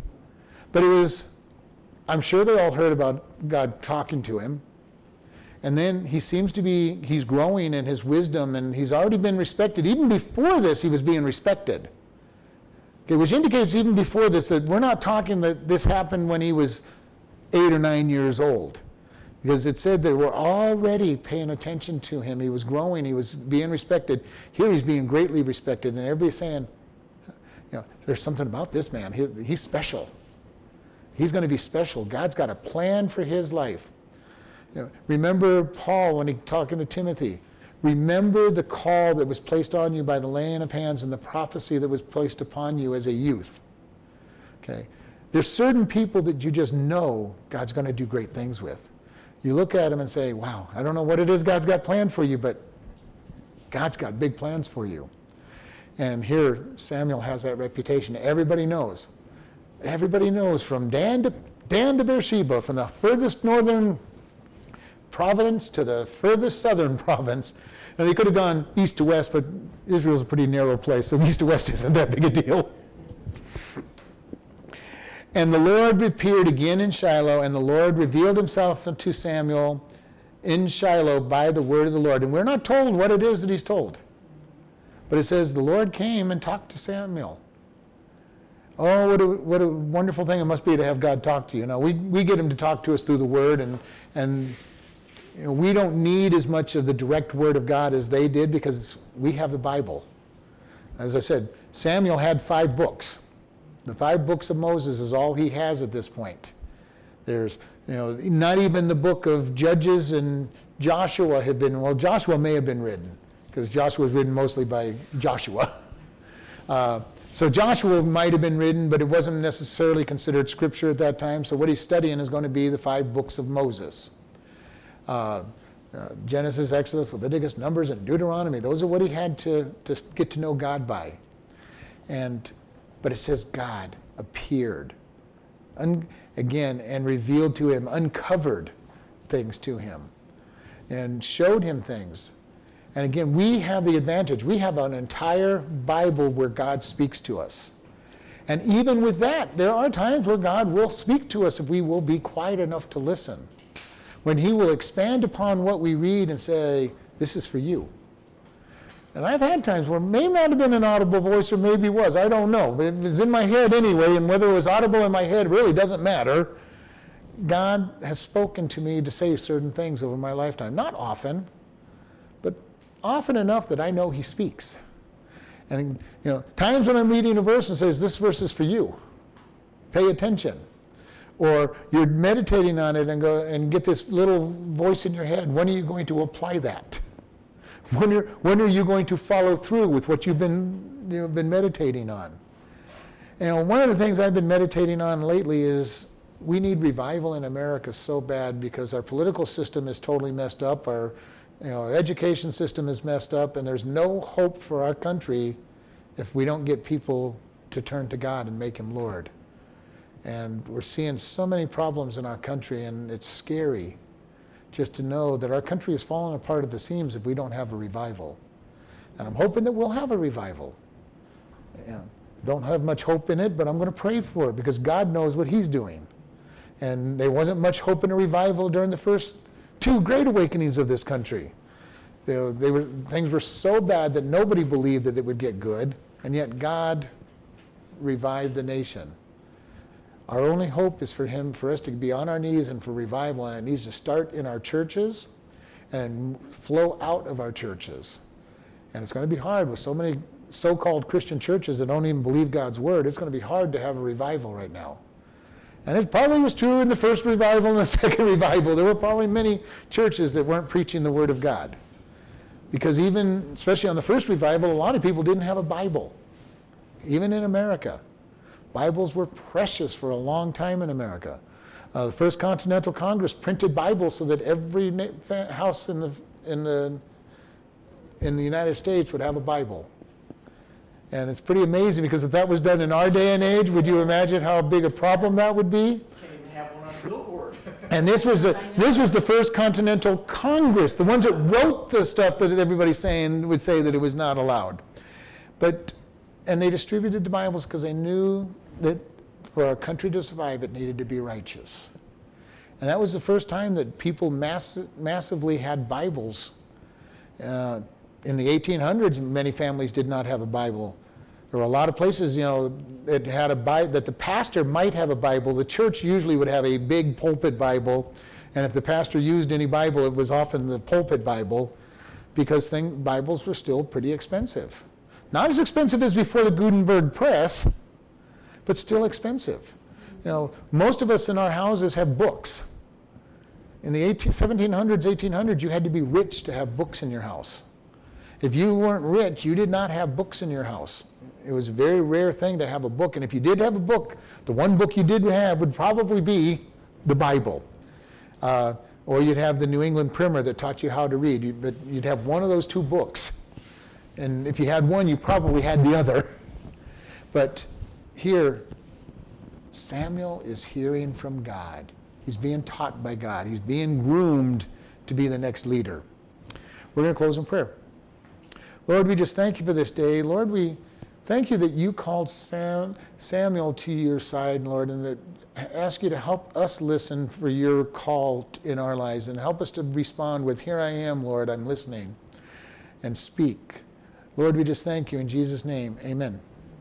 but it was, I'm sure they all heard about God talking to him. And then he seems to be, he's growing in his wisdom and he's already been respected. Even before this, he was being respected. Okay, which indicates even before this that we're not talking that this happened when he was eight or nine years old. Because it said they were already paying attention to him. He was growing, he was being respected. Here he's being greatly respected, and everybody's saying, you know, there's something about this man. He, he's special. He's going to be special. God's got a plan for his life. You know, remember Paul when he talking to Timothy. Remember the call that was placed on you by the laying of hands and the prophecy that was placed upon you as a youth. Okay. There's certain people that you just know God's going to do great things with. You look at them and say, wow, I don't know what it is God's got planned for you, but God's got big plans for you. And here Samuel has that reputation. Everybody knows. Everybody knows from Dan to, Dan to Beersheba, from the furthest northern province to the furthest southern province. Now, they could have gone east to west, but Israel's a pretty narrow place, so east to west isn't that big a deal. And the Lord appeared again in Shiloh, and the Lord revealed himself to Samuel in Shiloh by the word of the Lord. And we're not told what it is that he's told. But it says the Lord came and talked to Samuel. Oh, what a, what a wonderful thing it must be to have God talk to you. Now, we, we get him to talk to us through the word, and, and you know, we don't need as much of the direct word of God as they did because we have the Bible. As I said, Samuel had five books. The five books of Moses is all he has at this point. There's, you know, not even the book of Judges and Joshua have been, well, Joshua may have been written, because Joshua was written mostly by Joshua. Uh, so Joshua might have been written, but it wasn't necessarily considered scripture at that time. So what he's studying is going to be the five books of Moses. Uh, uh, Genesis, Exodus, Leviticus, Numbers, and Deuteronomy. Those are what he had to, to get to know God by. And, but it says God appeared un, again and revealed to him, uncovered things to him, and showed him things. And again, we have the advantage. We have an entire Bible where God speaks to us. And even with that, there are times where God will speak to us if we will be quiet enough to listen. When He will expand upon what we read and say, This is for you. And I've had times where it may not have been an audible voice or maybe was. I don't know. It was in my head anyway, and whether it was audible in my head really doesn't matter. God has spoken to me to say certain things over my lifetime. Not often, often enough that I know he speaks. And you know, times when I'm reading a verse and says, "This verse is for you. Pay attention." Or you're meditating on it and go and get this little voice in your head. When are you going to apply that? When are, when are you going to follow through with what you've been, you know, been meditating on? Know, one of the things I've been meditating on lately is we need revival in America so bad because our political system is totally messed up. Our you know, our education system is messed up, and there's no hope for our country if we don't get people to turn to God and make Him Lord. And we're seeing so many problems in our country, and it's scary just to know that our country is falling apart at the seams if we don't have a revival. And I'm hoping that we'll have a revival. Yeah. Don't have much hope in it, but I'm going to pray for it because God knows what He's doing. And there wasn't much hope in a revival during the first two great awakenings of this country. They, they were, things were so bad that nobody believed that it would get good, and yet God revived the nation. Our only hope is for him, for us to be on our knees and for revival, and it needs to start in our churches and flow out of our churches. And it's going to be hard with so many so-called Christian churches that don't even believe God's word. It's going to be hard to have a revival right now. And it probably was true in the first revival and the second revival. There were probably many churches that weren't preaching the Word of God. Because even, especially on the first revival, a lot of people didn't have a Bible, even in America. Bibles were precious for a long time in America. Uh, the First Continental Congress printed Bibles so that every house in the, in, the, in the United States would have a Bible. And it's pretty amazing because if that was done in our day and age, would you imagine how big a problem that would be? Can't even have one on billboard. And this was, a, this was the first Continental Congress, the ones that wrote the stuff that everybody's saying would say that it was not allowed. But, and they distributed the Bibles because they knew that for our country to survive, it needed to be righteous. And that was the first time that people mass, massively had Bibles. Uh, in the 1800s, many families did not have a Bible. There were a lot of places, you know, that had a Bible, that the pastor might have a Bible. The church usually would have a big pulpit Bible, and if the pastor used any Bible, it was often the pulpit Bible, because thing, Bibles were still pretty expensive. Not as expensive as before the Gutenberg press, but still expensive. You know, most of us in our houses have books. In the 18, 1700s, 1800s, you had to be rich to have books in your house. If you weren't rich, you did not have books in your house. It was a very rare thing to have a book. And if you did have a book, the one book you did have would probably be the Bible. Uh, or you'd have the New England Primer that taught you how to read. You, but you'd have one of those two books. And if you had one, you probably had the other. but here, Samuel is hearing from God. He's being taught by God. He's being groomed to be the next leader. We're going to close in prayer. Lord, we just thank you for this day. Lord, we thank you that you called Sam, Samuel to your side, Lord, and that ask you to help us listen for your call in our lives and help us to respond with, Here I am, Lord, I'm listening, and speak. Lord, we just thank you in Jesus' name. Amen.